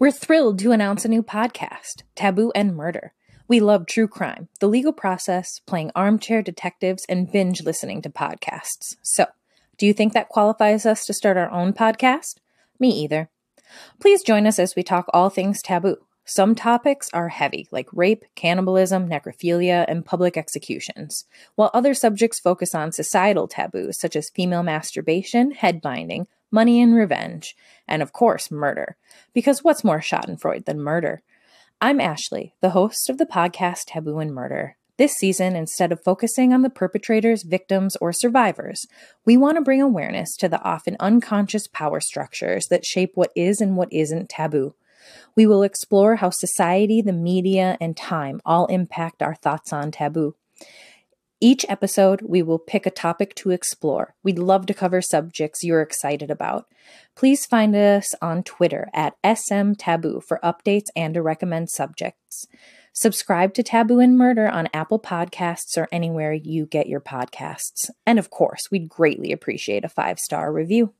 We're thrilled to announce a new podcast, Taboo and Murder. We love true crime, the legal process, playing armchair detectives, and binge listening to podcasts. So, do you think that qualifies us to start our own podcast? Me either. Please join us as we talk all things taboo. Some topics are heavy, like rape, cannibalism, necrophilia, and public executions, while other subjects focus on societal taboos such as female masturbation, head binding, money and revenge, and of course, murder. Because what's more Schadenfreude than murder? I'm Ashley, the host of the podcast Taboo and Murder. This season, instead of focusing on the perpetrators, victims, or survivors, we want to bring awareness to the often unconscious power structures that shape what is and what isn't taboo. We will explore how society, the media, and time all impact our thoughts on taboo. Each episode, we will pick a topic to explore. We'd love to cover subjects you're excited about. Please find us on Twitter at SM Taboo for updates and to recommend subjects. Subscribe to Taboo and Murder on Apple Podcasts or anywhere you get your podcasts. And of course, we'd greatly appreciate a five star review.